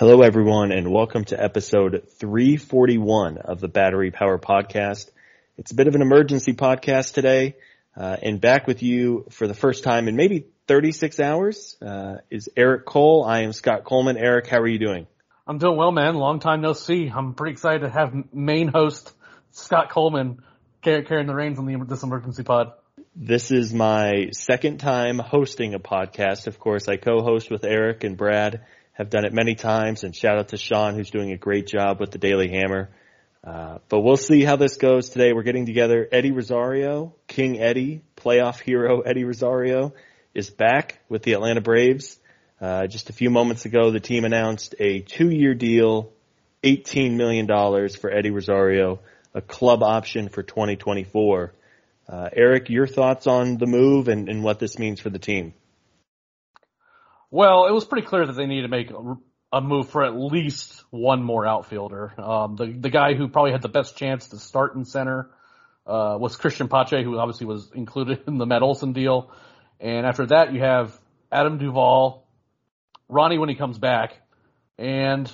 Hello everyone and welcome to episode 341 of the Battery Power Podcast. It's a bit of an emergency podcast today, uh, and back with you for the first time in maybe 36 hours, uh, is Eric Cole. I am Scott Coleman. Eric, how are you doing? I'm doing well, man. Long time no see. I'm pretty excited to have main host Scott Coleman carrying the reins on the, this emergency pod. This is my second time hosting a podcast. Of course, I co-host with Eric and Brad have done it many times and shout out to Sean who's doing a great job with the Daily Hammer. Uh, but we'll see how this goes today. We're getting together. Eddie Rosario, King Eddie, playoff hero Eddie Rosario is back with the Atlanta Braves. Uh, just a few moments ago, the team announced a two-year deal, $18 million for Eddie Rosario, a club option for 2024. Uh, Eric, your thoughts on the move and, and what this means for the team? Well, it was pretty clear that they needed to make a move for at least one more outfielder. Um, the the guy who probably had the best chance to start in center uh, was Christian Pache, who obviously was included in the Matt Olson deal. And after that, you have Adam Duvall, Ronnie when he comes back, and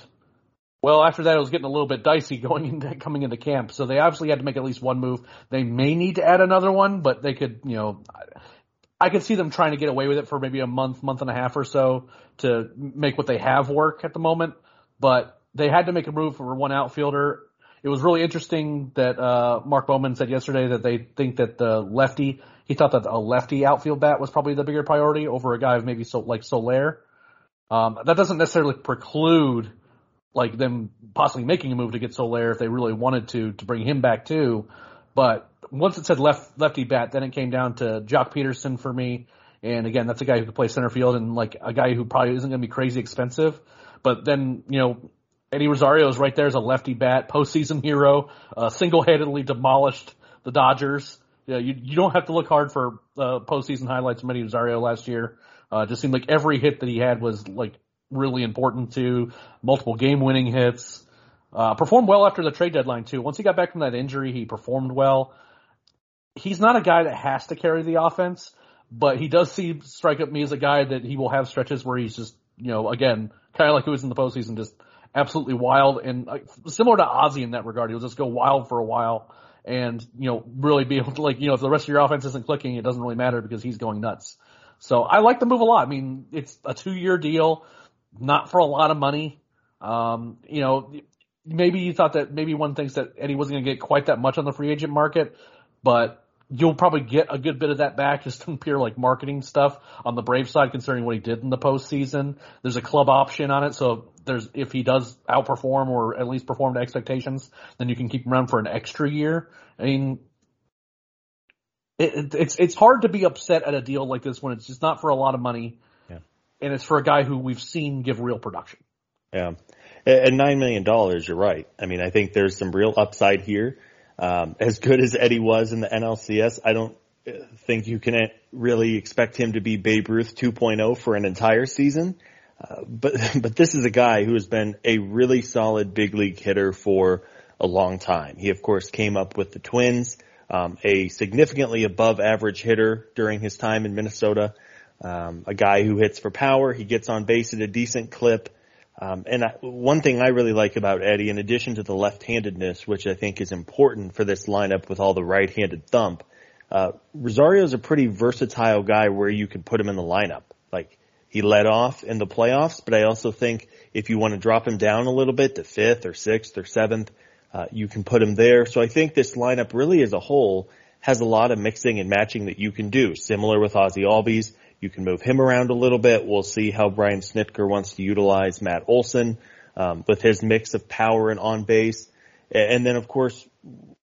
well, after that, it was getting a little bit dicey going into coming into camp. So they obviously had to make at least one move. They may need to add another one, but they could, you know, I could see them trying to get away with it for maybe a month, month and a half or so to make what they have work at the moment. But they had to make a move for one outfielder. It was really interesting that uh, Mark Bowman said yesterday that they think that the lefty, he thought that a lefty outfield bat was probably the bigger priority over a guy of maybe so like Soler. Um, that doesn't necessarily preclude like them possibly making a move to get Soler if they really wanted to to bring him back too. But once it said left lefty bat, then it came down to Joc Pederson for me. And again, that's a guy who could play center field and like a guy who probably isn't going to be crazy expensive. But then, you know, Eddie Rosario is right there as a lefty bat, postseason hero, uh, single-handedly demolished the Dodgers. You, know, you, you don't have to look hard for uh, postseason highlights from Eddie Rosario last year. Uh, just seemed like every hit that he had was like really important to multiple game-winning hits. Uh, performed well after the trade deadline too. Once he got back from that injury, he performed well he's not a guy that has to carry the offense, but he does seem strike up me as a guy that he will have stretches where he's just, you know, again, kind of like he was in the postseason, just absolutely wild and uh, similar to Ozzie in that regard. He'll just go wild for a while and, you know, really be able to like, you know, if the rest of your offense isn't clicking, it doesn't really matter because he's going nuts. So I like the move a lot. I mean, it's a two year deal, not for a lot of money. Um, you know, maybe you thought that maybe one thinks that Eddie wasn't going to get quite that much on the free agent market, but you'll probably get a good bit of that back just from pure like marketing stuff on the Brave side, considering what he did in the postseason. There's a club option on it, so there's if he does outperform or at least perform to expectations, then you can keep him around for an extra year. I mean, it, it, it's it's hard to be upset at a deal like this when it's just not for a lot of money, yeah. and it's for a guy who we've seen give real production. Yeah, at nine million dollars, you're right. I mean, I think there's some real upside here. Um, as good as Eddie was in the NLCS, I don't think you can really expect him to be Babe Ruth 2.0 for an entire season. Uh, but but this is a guy who has been a really solid big league hitter for a long time. He of course came up with the Twins, um, a significantly above average hitter during his time in Minnesota. Um, a guy who hits for power. He gets on base at a decent clip. Um, and I, one thing I really like about Eddie, in addition to the left-handedness, which I think is important for this lineup with all the right-handed thump, uh, Rosario is a pretty versatile guy where you can put him in the lineup. Like he led off in the playoffs, but I also think if you want to drop him down a little bit to fifth or sixth or seventh, uh, you can put him there. So I think this lineup really as a whole has a lot of mixing and matching that you can do. Similar with Ozzie Albies, you can move him around a little bit. We'll see how Brian Snitker wants to utilize Matt Olson um, with his mix of power and on base. And then of course,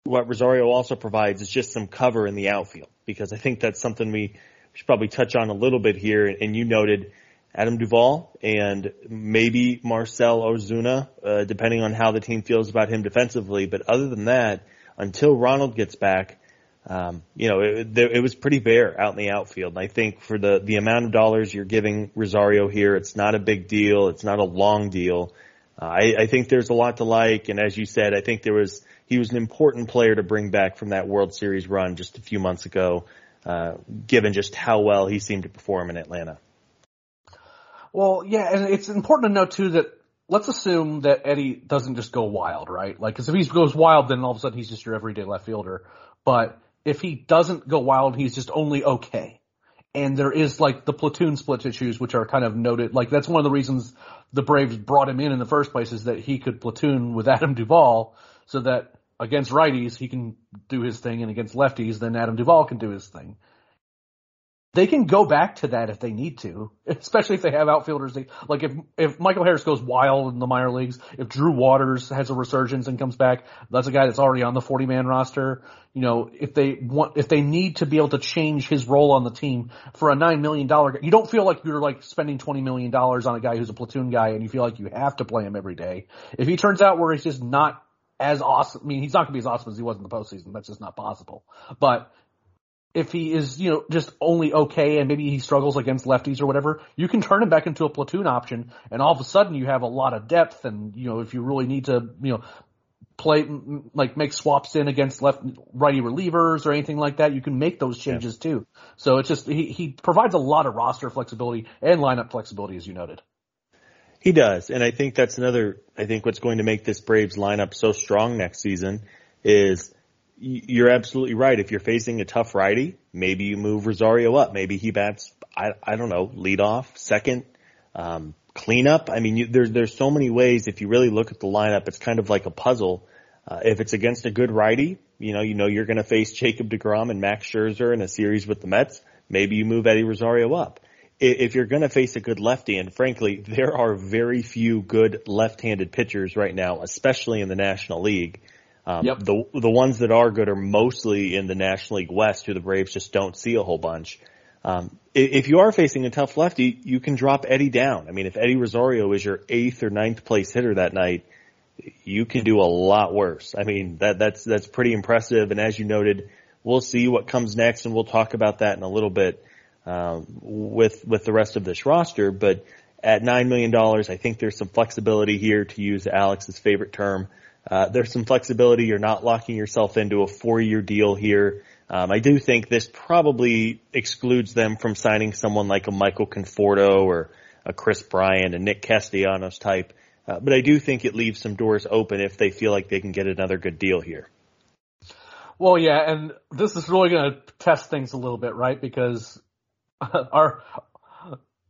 what Rosario also provides is just some cover in the outfield because I think that's something we should probably touch on a little bit here. And you noted Adam Duvall and maybe Marcell Ozuna, uh, depending on how the team feels about him defensively. But other than that, until Ronald gets back, um, you know, it, it, was pretty bare out in the outfield. And I think for the, the amount of dollars you're giving Rosario here, it's not a big deal. It's not a long deal. Uh, I, I think there's a lot to like. And as you said, I think there was, he was an important player to bring back from that World Series run just a few months ago, uh, given just how well he seemed to perform in Atlanta. Well, yeah, and it's important to note too that let's assume that Eddie doesn't just go wild, right? Like, cause if he goes wild, then all of a sudden he's just your everyday left fielder. But if he doesn't go wild, he's just only okay. And there is like the platoon split issues, which are kind of noted. Like that's one of the reasons the Braves brought him in in the first place is that he could platoon with Adam Duvall so that against righties he can do his thing and against lefties then Adam Duvall can do his thing they can go back to that if they need to, especially if they have outfielders. They, like if if Michael Harris goes wild in the minor leagues, if Drew Waters has a resurgence and comes back, that's a guy that's already on the 40 man roster. You know, if they want, if they need to be able to change his role on the team for a nine million dollar, you don't feel like you're like spending 20 million dollars on a guy who's a platoon guy and you feel like you have to play him every day. If he turns out where he's just not as awesome, I mean, he's not going to be as awesome as he was in the postseason. That's just not possible. But if he is, you know, just only okay and maybe he struggles against lefties or whatever, you can turn him back into a platoon option and all of a sudden you have a lot of depth and, you know, if you really need to, you know, play, like make swaps in against left, righty relievers or anything like that, you can make those changes yeah. too. So it's just, he, he provides a lot of roster flexibility and lineup flexibility as you noted. He does. And I think that's another, I think what's going to make this Braves lineup so strong next season is you're absolutely right. If you're facing a tough righty, maybe you move Rosario up. Maybe he bats, I, I don't know, lead off, second, um, cleanup. I mean, you, there's, there's so many ways. If you really look at the lineup, it's kind of like a puzzle. Uh, if it's against a good righty, you know, you know you're going to face Jacob DeGrom and Max Scherzer in a series with the Mets. Maybe you move Eddie Rosario up. If you're going to face a good lefty, and frankly, there are very few good left-handed pitchers right now, especially in the National League. Um, yep. The the ones that are good are mostly in the National League West, who the Braves just don't see a whole bunch. Um, if you are facing a tough lefty, you can drop Eddie down. I mean, if Eddie Rosario is your eighth or ninth place hitter that night, you can do a lot worse. I mean, that that's that's pretty impressive. And as you noted, we'll see what comes next, and we'll talk about that in a little bit um, with with the rest of this roster. But at nine million dollars, I think there's some flexibility here to use Alex's favorite term. Uh, there's some flexibility. You're not locking yourself into a four-year deal here. Um, I do think this probably excludes them from signing someone like a Michael Conforto or a Kris Bryant, a Nick Castellanos type. Uh, but I do think it leaves some doors open if they feel like they can get another good deal here. Well, yeah, and this is really going to test things a little bit, right? Because our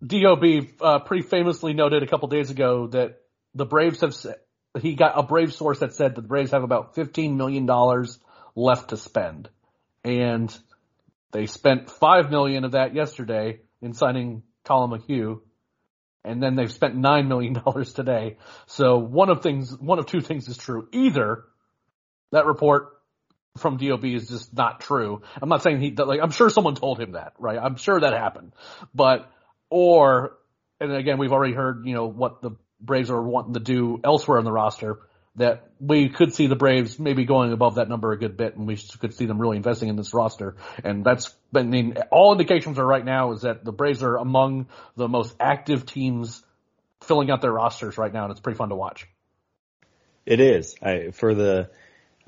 DOB uh, pretty famously noted a couple days ago that the Braves have he got a Brave source that said that the Braves have about $15 million left to spend. And they spent 5 million of that yesterday in signing Collin McHugh. And then they've spent $9 million today. So one of things, one of two things is true. Either that report from DOB is just not true. I'm not saying he, like, I'm sure someone told him that, right? I'm sure that happened. But, or, and again, we've already heard, you know, what the Braves are wanting to do elsewhere in the roster, that we could see the Braves maybe going above that number a good bit, and we could see them really investing in this roster. And that's, I mean, all indications are right now is that the Braves are among the most active teams filling out their rosters right now, and it's pretty fun to watch. It is. I, for the,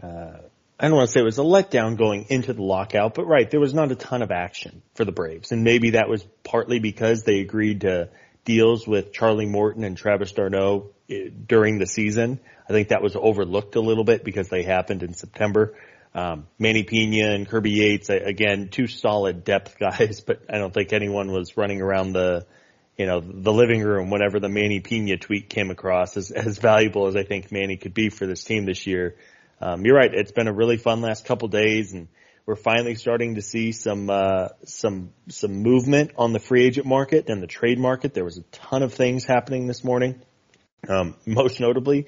uh, I don't want to say it was a letdown going into the lockout, but right, there was not a ton of action for the Braves. And maybe that was partly because they agreed to deals with Charlie Morton and Travis d'Arnaud eh, during the season. I think that was overlooked a little bit because they happened in September. Um, Manny Piña and Kirby Yates, again, two solid depth guys, but I don't think anyone was running around the, you know, the living room whenever the Manny Piña tweet came across as, as valuable as I think Manny could be for this team this year. Um, you're right. It's been a really fun last couple days and we're finally starting to see some, uh, some, some movement on the free agent market and the trade market. There was a ton of things happening this morning. Um, most notably,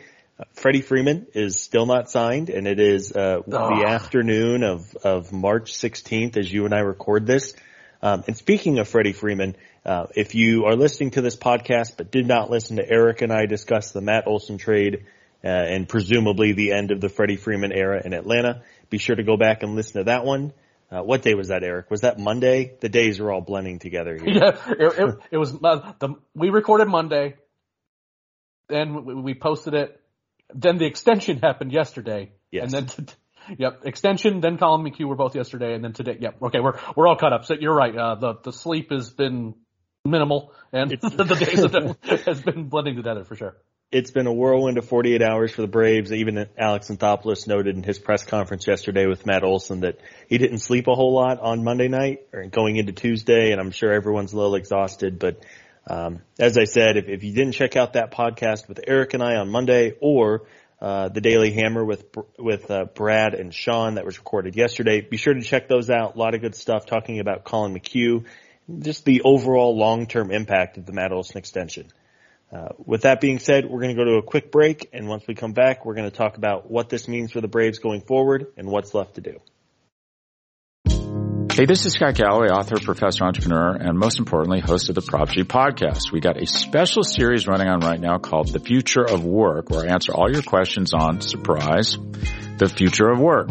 Freddie Freeman is still not signed, and it is uh, the afternoon of of March 16th as you and I record this. Um, and speaking of Freddie Freeman, uh, if you are listening to this podcast but did not listen to Eric and I discuss the Matt Olson trade uh, and presumably the end of the Freddie Freeman era in Atlanta, be sure to go back and listen to that one. Uh, what day was that, Eric? Was that Monday? The days are all blending together here. Yeah, it, it, it was. Uh, the, we recorded Monday, then we, we posted it then the extension happened yesterday. Yes. And then, yep, extension, then Collin McHugh were both yesterday, and then today. Yep. Okay, we're we're all caught up. So you're right. Uh, the the sleep has been minimal, and the days of them has been blending together for sure. It's been a whirlwind of 48 hours for the Braves. Even Alex Anthopoulos noted in his press conference yesterday with Matt Olson that he didn't sleep a whole lot on Monday night or going into Tuesday, and I'm sure everyone's a little exhausted, but um, as I said, if, if you didn't check out that podcast with Eric and I on Monday or uh, the Daily Hammer with with uh, Brad and Sean that was recorded yesterday. Be sure to check those out. A lot of good stuff talking about Collin McHugh, just the overall long term impact of the Matt Olson extension. Uh, with that being said, we're going to go to a quick break, and once we come back, we're going to talk about what this means for the Braves going forward and what's left to do. Hey, this is Scott Galloway, author, professor, entrepreneur, and most importantly, host of the Prop G podcast. We got a special series running on right now called The Future of Work, where I answer all your questions on, surprise, the future of work.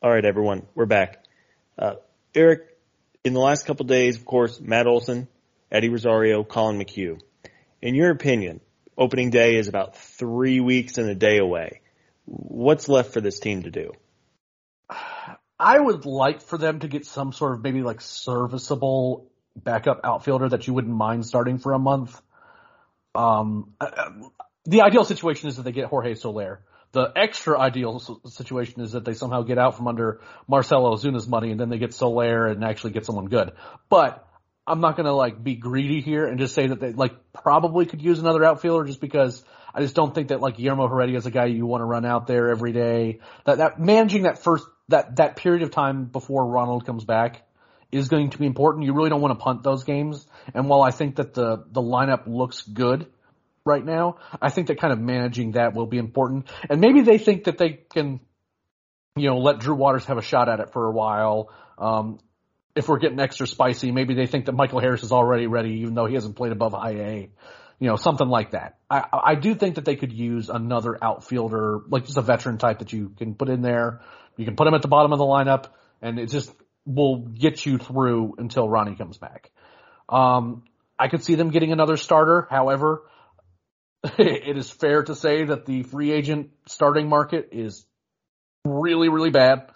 All right, everyone, we're back. Uh, Eric, in the last couple days, of course, Matt Olson, Eddie Rosario, Collin McHugh. In your opinion, opening day is about three weeks and a day away. What's left for this team to do? I would like for them to get some sort of maybe like serviceable backup outfielder that you wouldn't mind starting for a month. Um, uh, uh, the ideal situation is that they get Jorge Soler. The extra ideal situation is that they somehow get out from under Marcell Ozuna's money and then they get Soler and actually get someone good. But I'm not gonna like be greedy here and just say that they like probably could use another outfielder just because I just don't think that like Guillermo Heredia is a guy you want to run out there every day. That that managing that first that that period of time before Ronald comes back is going to be important. You really don't want to punt those games. And while I think that the the lineup looks good, right now. I think that kind of managing that will be important. And maybe they think that they can, you know, let Drew Waters have a shot at it for a while. Um, if we're getting extra spicy, maybe they think that Michael Harris is already ready, even though he hasn't played above high A. You know, something like that. I, I do think that they could use another outfielder, like just a veteran type that you can put in there. You can put him at the bottom of the lineup and it just will get you through until Ronnie comes back. Um, I could see them getting another starter. However, it is fair to say that the free agent starting market is really, really bad.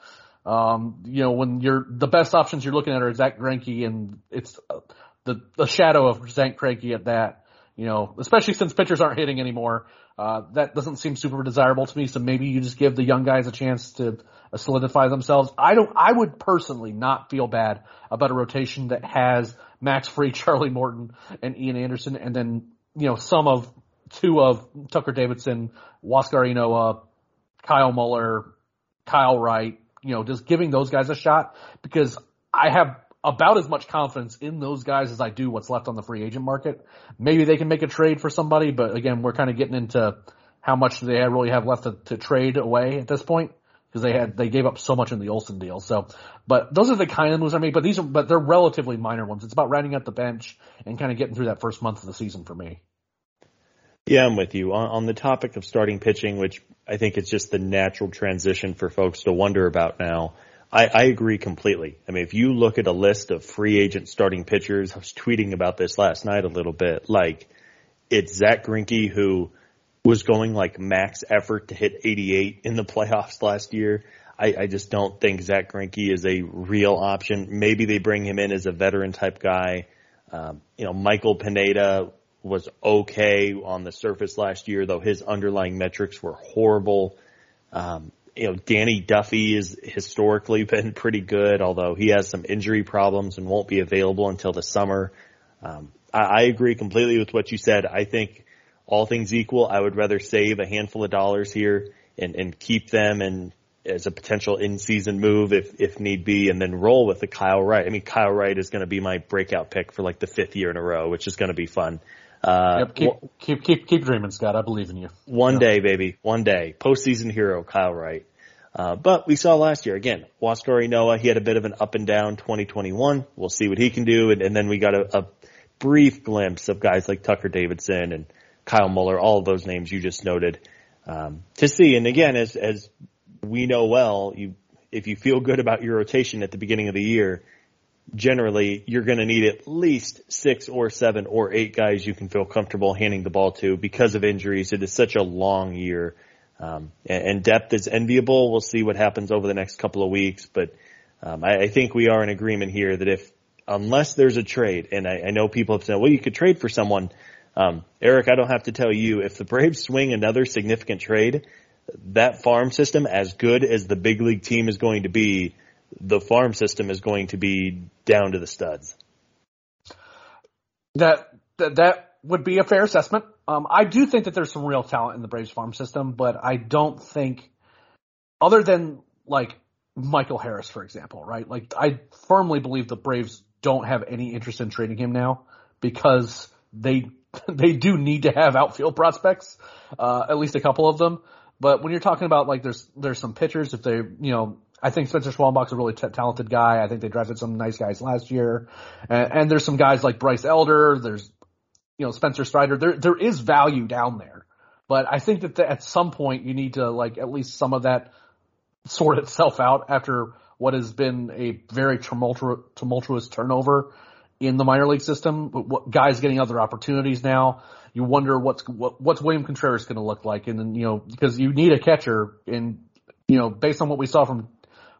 Um, you know, when you're the best options you're looking at are Zach Greinke, and it's uh, the the shadow of Zach Greinke at that. You know, especially since pitchers aren't hitting anymore, uh, that doesn't seem super desirable to me. So maybe you just give the young guys a chance to uh, solidify themselves. I don't. I would personally not feel bad about a rotation that has Max Fried, Charlie Morton, and Ian Anderson, and then you know some of two of Tucker Davidson, Huascar Ynoa, Kyle Muller, Kyle Wright, you know, just giving those guys a shot because I have about as much confidence in those guys as I do what's left on the free agent market. Maybe they can make a trade for somebody, but again, we're kind of getting into how much they really have left to, to trade away at this point because they had they gave up so much in the Olson deal. So, but those are the kind of moves I made. But these are but they're relatively minor ones. It's about rounding out the bench and kind of getting through that first month of the season for me. Yeah, I'm with you on, on the topic of starting pitching, which I think is just the natural transition for folks to wonder about now. I, I agree completely. I mean, if you look at a list of free agent starting pitchers, I was tweeting about this last night a little bit. Like, it's Zach Greinke who was going like max effort to hit 88 in the playoffs last year. I, I just don't think Zach Greinke is a real option. Maybe they bring him in as a veteran type guy. Um, you know, Michael Pineda was okay on the surface last year, though his underlying metrics were horrible. Um, you know, Danny Duffy has historically been pretty good, although he has some injury problems and won't be available until the summer. Um, I, I agree completely with what you said. I think all things equal, I would rather save a handful of dollars here and, and keep them and as a potential in-season move if if need be, and then roll with the Kyle Wright. I mean, Kyle Wright is going to be my breakout pick for like the fifth year in a row, which is going to be fun. Uh, yep, keep, keep, keep, keep dreaming, Scott. I believe in you. One day, baby. One day. Postseason hero, Kyle Wright. Uh, but we saw last year, again, Huascar Ynoa, he had a bit of an up and down 2021. We'll see what he can do. And, and then we got a, a, brief glimpse of guys like Tucker Davidson and Kyle Muller, all of those names you just noted, um, to see. And again, as, as we know well, you, if you feel good about your rotation at the beginning of the year, generally you're going to need at least six or seven or eight guys you can feel comfortable handing the ball to because of injuries. It is such a long year. Um, and, depth is enviable. We'll see what happens over the next couple of weeks, but um, I, I, think we are in agreement here that if unless there's a trade, and I, I know people have said, well, you could trade for someone. Um, Eric, I don't have to tell you if the Braves swing another significant trade, that farm system, as good as the big league team is going to be, the farm system is going to be down to the studs. That that, that would be a fair assessment. Um, I do think that there's some real talent in the Braves farm system, but I don't think, other than like Michael Harris, for example, right? Like I firmly believe the Braves don't have any interest in trading him now because they they do need to have outfield prospects, uh, at least a couple of them. But when you're talking about like there's there's some pitchers if they you know I think Spencer Schwellenbach's a really t- talented guy. I think they drafted some nice guys last year, and, and there's some guys like Bryce Elder. There's you know Spencer Strider. There there is value down there, but I think that the, at some point you need to like at least some of that sort itself out after what has been a very tumultuous, tumultuous turnover in the minor league system. What, guys getting other opportunities now. You wonder what's what, what's William Contreras going to look like, and then you know because you need a catcher, and you know based on what we saw from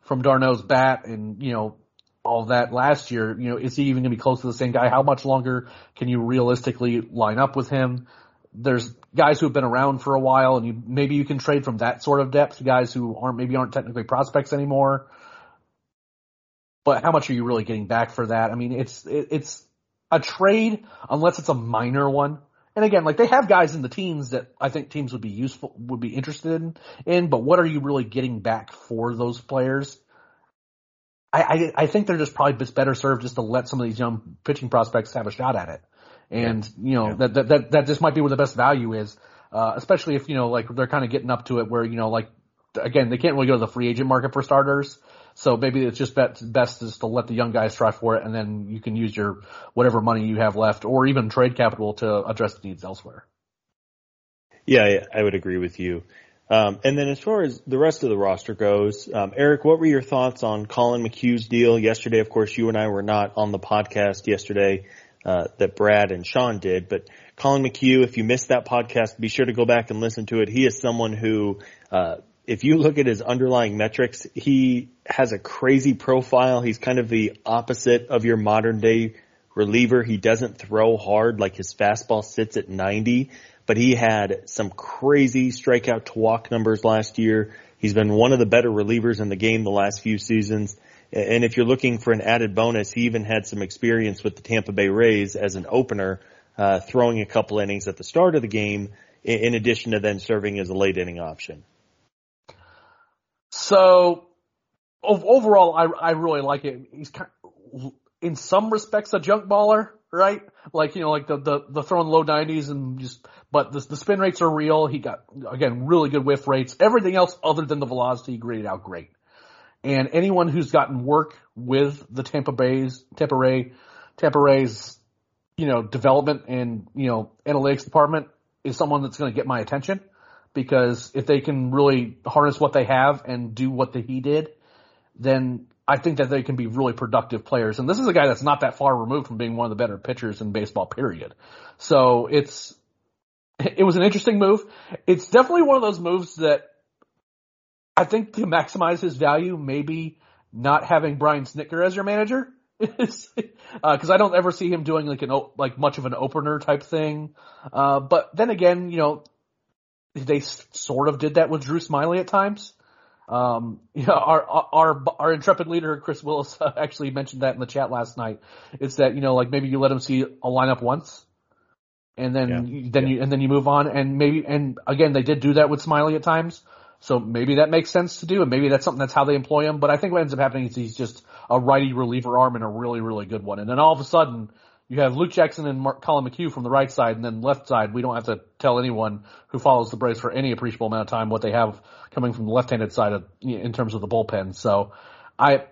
from d'Arnaud's bat, and you know all that last year, you know is he even going to be close to the same guy? How much longer can you realistically line up with him? There's guys who have been around for a while, and you maybe you can trade from that sort of depth, guys who aren't maybe aren't technically prospects anymore but how much are you really getting back for that? I mean, it's it, it's a trade unless it's a minor one. And again, like they have guys in the teams that I think teams would be useful, would be interested in, in but what are you really getting back for those players? I, I, I think they're just probably better served just to let some of these young pitching prospects have a shot at it. And, yeah. you know, yeah. that, that, that, that just might be where the best value is, uh, especially if, you know, like they're kind of getting up to it where, you know, like, again, they can't really go to the free agent market for starters. So maybe it's just best, best just to let the young guys try for it, and then you can use your whatever money you have left, or even trade capital to address the needs elsewhere. Yeah, I would agree with you. Um, and then as far as the rest of the roster goes, um, Eric, what were your thoughts on Collin McHugh's deal yesterday? Of course, you and I were not on the podcast yesterday uh, that Brad and Sean did, but Collin McHugh, if you missed that podcast, be sure to go back and listen to it. He is someone who uh, if you look at his underlying metrics, he has a crazy profile. He's kind of the opposite of your modern day reliever. He doesn't throw hard like his fastball sits at 90, but he had some crazy strikeout to walk numbers last year. He's been one of the better relievers in the game the last few seasons. And if you're looking for an added bonus, he even had some experience with the Tampa Bay Rays as an opener, uh, throwing a couple innings at the start of the game, in addition to then serving as a late inning option. So overall, I I really like it. He's kind of, in some respects a junk baller, right? Like you know, like the the, the throwing low nineties and just, but the the spin rates are real. He got again really good whiff rates. Everything else other than the velocity graded out great. And anyone who's gotten work with the Tampa Bay's Tampa Ray Tampa Ray's you know development and you know analytics department is someone that's going to get my attention because if they can really harness what they have and do what the, he did, then I think that they can be really productive players. And this is a guy that's not that far removed from being one of the better pitchers in baseball, period. So it's, it was an interesting move. It's definitely one of those moves that I think to maximize his value, maybe not having Brian Snitker as your manager because uh, I don't ever see him doing like an like much of an opener type thing. Uh, but then again, you know, they sort of did that with Drew Smyly at times. Um, you know, our, our, our intrepid leader, Chris Willis, actually mentioned that in the chat last night. It's that, you know, like maybe you let him see a lineup once and then, yeah. then yeah. you, and then you move on and maybe, and again, they did do that with Smyly at times. So maybe that makes sense to do and maybe that's something that's how they employ him. But I think what ends up happening is he's just a righty reliever arm and a really, really good one. And then all of a sudden, you have Luke Jackson and Mark, Collin McHugh from the right side, and then left side, we don't have to tell anyone who follows the Braves for any appreciable amount of time what they have coming from the left-handed side of, in terms of the bullpen. So, I,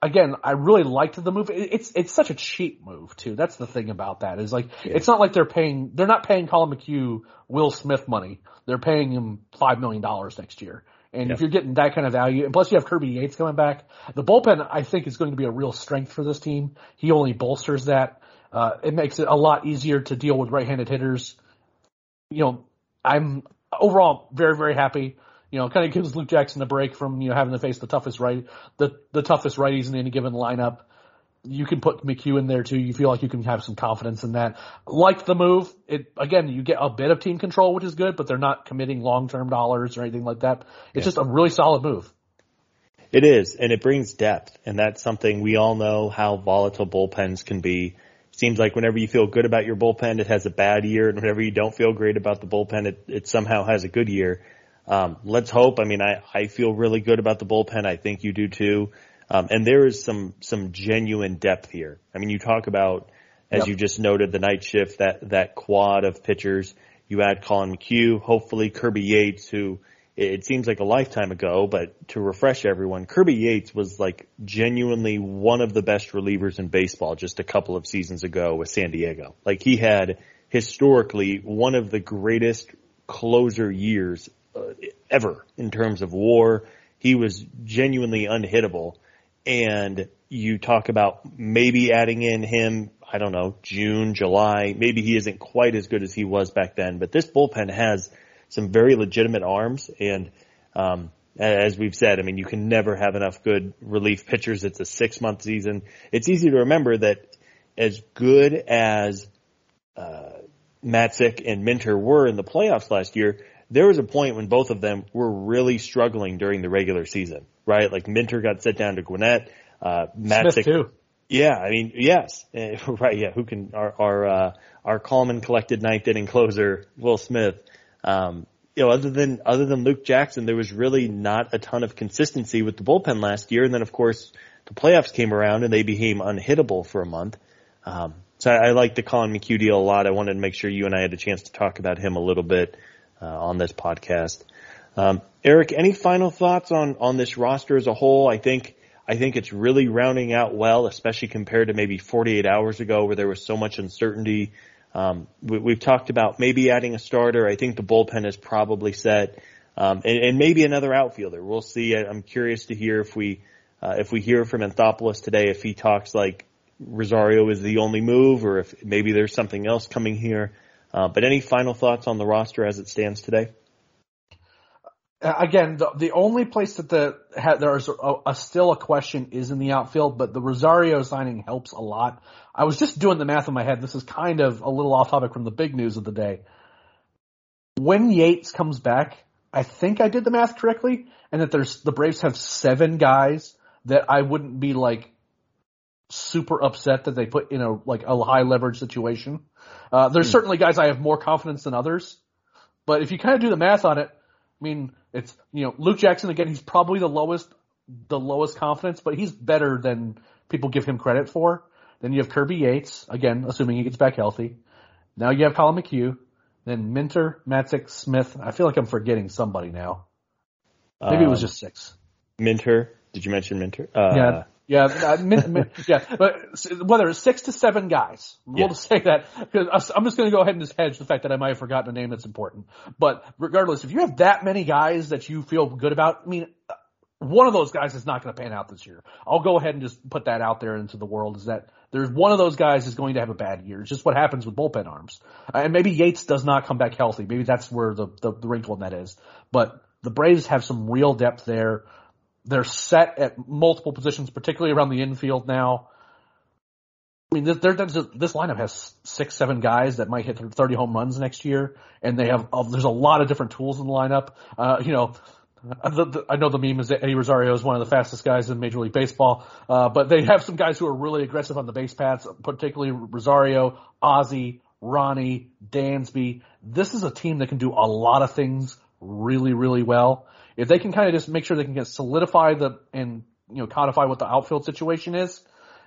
again, I really liked the move. It's it's such a cheap move too. That's the thing about that is like yeah. it's not like they're paying they're not paying Collin McHugh Will Smith money. They're paying him five million dollars next year. And yeah. if you're getting that kind of value, and plus you have Kirby Yates coming back, the bullpen I think is going to be a real strength for this team. He only bolsters that. Uh, it makes it a lot easier to deal with right-handed hitters. You know, I'm overall very, very happy. You know, kind of gives Luke Jackson a break from, you know, having to face the toughest right, the, the toughest righties in any given lineup. You can put McHugh in there too. You feel like you can have some confidence in that. Like the move, it, again, you get a bit of team control, which is good, but they're not committing long-term dollars or anything like that. It's yeah. just a really solid move. It is, and it brings depth, and that's something we all know how volatile bullpens can be seems like whenever you feel good about your bullpen, it has a bad year, and whenever you don't feel great about the bullpen, it, it somehow has a good year. Um, let's hope. I mean, I, I feel really good about the bullpen. I think you do too. Um, and there is some, some genuine depth here. I mean, you talk about, as yep. you just noted, the night shift, that, that quad of pitchers. You add Collin McHugh, hopefully Kirby Yates, who it seems like a lifetime ago, but to refresh everyone, Kirby Yates was like genuinely one of the best relievers in baseball just a couple of seasons ago with San Diego. Like he had historically one of the greatest closer years uh, ever in terms of war. He was genuinely unhittable. And you talk about maybe adding in him, I don't know, June, July. Maybe he isn't quite as good as he was back then, but this bullpen has some very legitimate arms. And um, as we've said, I mean, you can never have enough good relief pitchers. It's a six month season. It's easy to remember that as good as uh, Matzek and Minter were in the playoffs last year, there was a point when both of them were really struggling during the regular season, right? Like Minter got set down to Gwinnett, uh, Matzek. too. Yeah, I mean, yes, right. Yeah, who can our our uh, our calm and collected ninth inning closer, Will Smith. Um, you know, other than other than Luke Jackson, there was really not a ton of consistency with the bullpen last year. And then, of course, the playoffs came around and they became unhittable for a month. Um, so I, I like the Collin McHugh deal a lot. I wanted to make sure you and I had a chance to talk about him a little bit uh, on this podcast. Um, Eric, any final thoughts on on this roster as a whole? I think I think it's really rounding out well, especially compared to maybe 48 hours ago where there was so much uncertainty um, we, have talked about maybe adding a starter. I think the bullpen is probably set, um, and, and, maybe another outfielder. We'll see. I'm curious to hear if we uh, if we hear from Anthopoulos today, if he talks like Rosario is the only move, or if maybe there's something else coming here. Uh, but any final thoughts on the roster as it stands today? Uh, again, the, the only place that the ha, there's a, a, still a question is in the outfield, but the Rosario signing helps a lot. I was just doing the math in my head. This is kind of a little off topic from the big news of the day. When Yates comes back, I think I did the math correctly, and that there's the Braves have seven guys that I wouldn't be like super upset that they put in a like a high leverage situation. Uh, there's hmm. certainly guys I have more confidence than others, but if you kind of do the math on it, I mean, it's you know Luke Jackson again. He's probably the lowest, the lowest confidence, but he's better than people give him credit for. Then you have Kirby Yates again, assuming he gets back healthy. Now you have Collin McHugh. Then Minter, Matzek, Smith. I feel like I'm forgetting somebody now. Maybe um, it was um, just six. Minter. Did you mention Minter? Uh, yeah. Yeah, uh, min, min, yeah, but whether it's six to seven guys, we'll yeah. say that because I'm just going to go ahead and just hedge the fact that I might have forgotten a name that's important. But regardless, if you have that many guys that you feel good about, I mean, one of those guys is not going to pan out this year. I'll go ahead and just put that out there into the world is that there's one of those guys is going to have a bad year. It's just what happens with bullpen arms. Uh, and maybe Yates does not come back healthy. Maybe that's where the, the, the wrinkle in that is. But the Braves have some real depth there. They're set at multiple positions, particularly around the infield now. I mean, this, this lineup has six, seven guys that might hit 30 home runs next year, and they have, uh, there's a lot of different tools in the lineup. Uh, you know, I know the meme is that Eddie Rosario is one of the fastest guys in Major League Baseball, uh, but they have some guys who are really aggressive on the base paths, particularly Rosario, Ozzie, Ronnie, Dansby. This is a team that can do a lot of things really, really well. If they can kind of just make sure they can get solidify the and you know codify what the outfield situation is,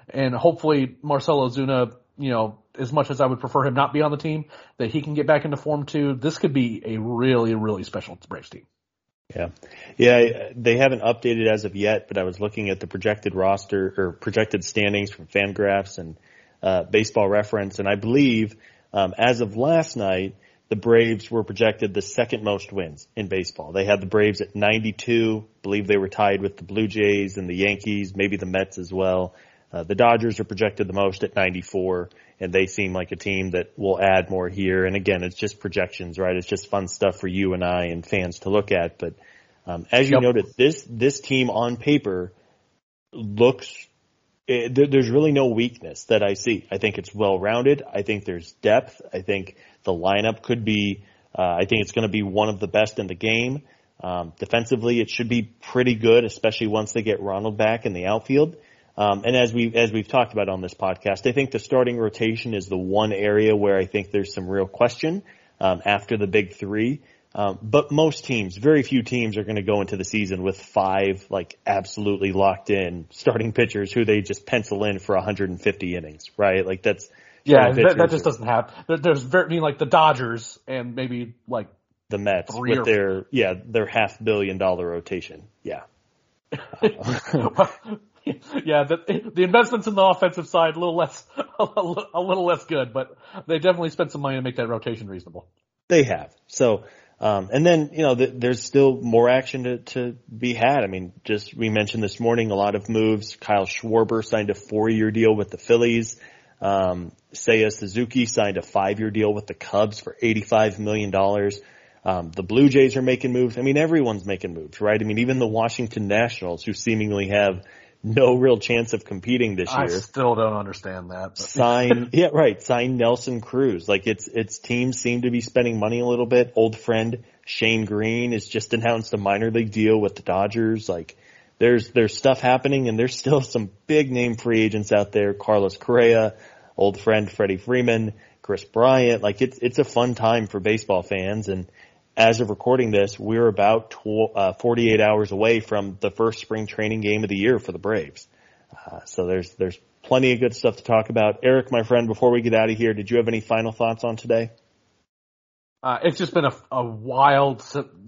and hopefully Marcell Ozuna, you know, as much as I would prefer him not be on the team, that he can get back into form too. This could be a really, really special Braves team. Yeah. Yeah, they haven't updated as of yet, but I was looking at the projected roster or projected standings from Fangraphs and uh, Baseball Reference, and I believe um, as of last night, the Braves were projected the second most wins in baseball. They had the Braves at 92. believe they were tied with the Blue Jays and the Yankees, maybe the Mets as well. Uh, the Dodgers are projected the most at 94, and they seem like a team that will add more here. And again, it's just projections, right? It's just fun stuff for you and I and fans to look at. But um, as you yep. noted, this this team on paper looks. It, eh, there's really no weakness that I see. I think it's well rounded. I think there's depth. I think the lineup could be. Uh, I think it's going to be one of the best in the game. Um, defensively, it should be pretty good, especially once they get Ronald back in the outfield. Um, and as we as we've talked about on this podcast, I think the starting rotation is the one area where I think there's some real question um, after the big three. Um, but most teams, very few teams, are going to go into the season with five like absolutely locked in starting pitchers who they just pencil in for 150 innings, right? Like that's yeah, that, that, just doesn't happen. There's very, I mean, like the Dodgers and maybe like the Mets with their yeah their half billion dollar rotation. Yeah. yeah, the, the investments in the offensive side a little less, a, a little less good, but they definitely spent some money to make that rotation reasonable. They have. So, um, and then, you know, the, there's still more action to, to be had. I mean, just, we mentioned this morning a lot of moves. Kyle Schwarber signed a four year deal with the Phillies. Um, Seiya Suzuki signed a five year deal with the Cubs for $85 million. Um, the Blue Jays are making moves. I mean, everyone's making moves, right? I mean, even the Washington Nationals, who seemingly have no real chance of competing this year. I still don't understand that. But. Sign, yeah, right. Sign Nelson Cruz. Like it's, its teams seem to be spending money a little bit. Old friend Shane Greene has just announced a minor league deal with the Dodgers. Like there's, there's stuff happening and there's still some big name free agents out there. Carlos Correa, old friend Freddie Freeman, Kris Bryant. Like it's, it's a fun time for baseball fans and, as of recording this, we're about tw- uh, 48 hours away from the first spring training game of the year for the Braves. Uh, so there's there's plenty of good stuff to talk about. Eric, my friend, before we get out of here, did you have any final thoughts on today? Uh, it's just been a, a, wild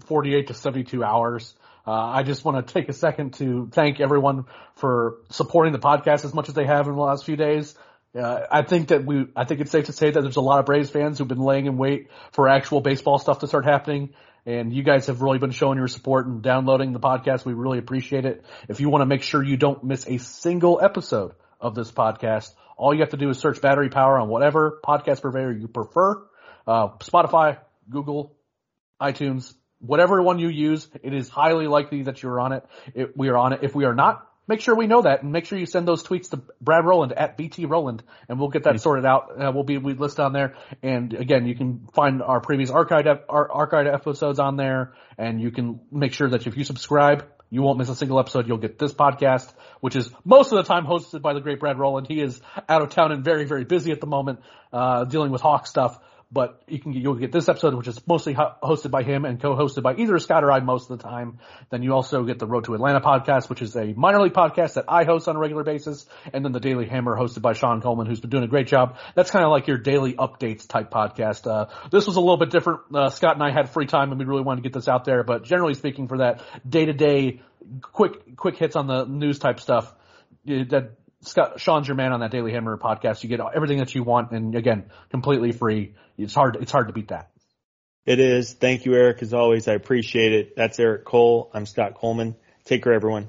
48 to 72 hours. Uh, I just want to take a second to thank everyone for supporting the podcast as much as they have in the last few days. Uh, I think that we, I think it's safe to say that there's a lot of Braves fans who've been laying in wait for actual baseball stuff to start happening. And you guys have really been showing your support and downloading the podcast. We really appreciate it. If you want to make sure you don't miss a single episode of this podcast, all you have to do is search battery power on whatever podcast purveyor you prefer. Uh, Spotify, Google, iTunes, whatever one you use, it is highly likely that you're on it. it. We are on it. If we are not, make sure we know that and make sure you send those tweets to Brad Rowland at BT Rowland and we'll get that sorted out. Uh, we'll be, we list on there. And again, you can find our previous archived, our archived episodes on there and you can make sure that if you subscribe, you won't miss a single episode. You'll get this podcast, which is most of the time hosted by the great Brad Rowland. He is out of town and very, very busy at the moment, uh, dealing with Hawk stuff but you can you'll get this episode, which is mostly hosted by him and co-hosted by either Scott or I most of the time. Then you also get the Road to Atlanta podcast, which is a minor league podcast that I host on a regular basis, and then the Daily Hammer hosted by Sean Coleman, who's been doing a great job. That's kind of like your daily updates type podcast. Uh, this was a little bit different. Uh, Scott and I had free time, and we really wanted to get this out there. But generally speaking, for that day to day, quick quick hits on the news type stuff, that Scott, Sean's your man on that Daily Hammer podcast. You get everything that you want, and again, completely free. It's hard. It's hard to beat that. It is. Thank you, Eric. As always, I appreciate it. That's Eric Cole. I'm Scott Coleman. Take care, everyone.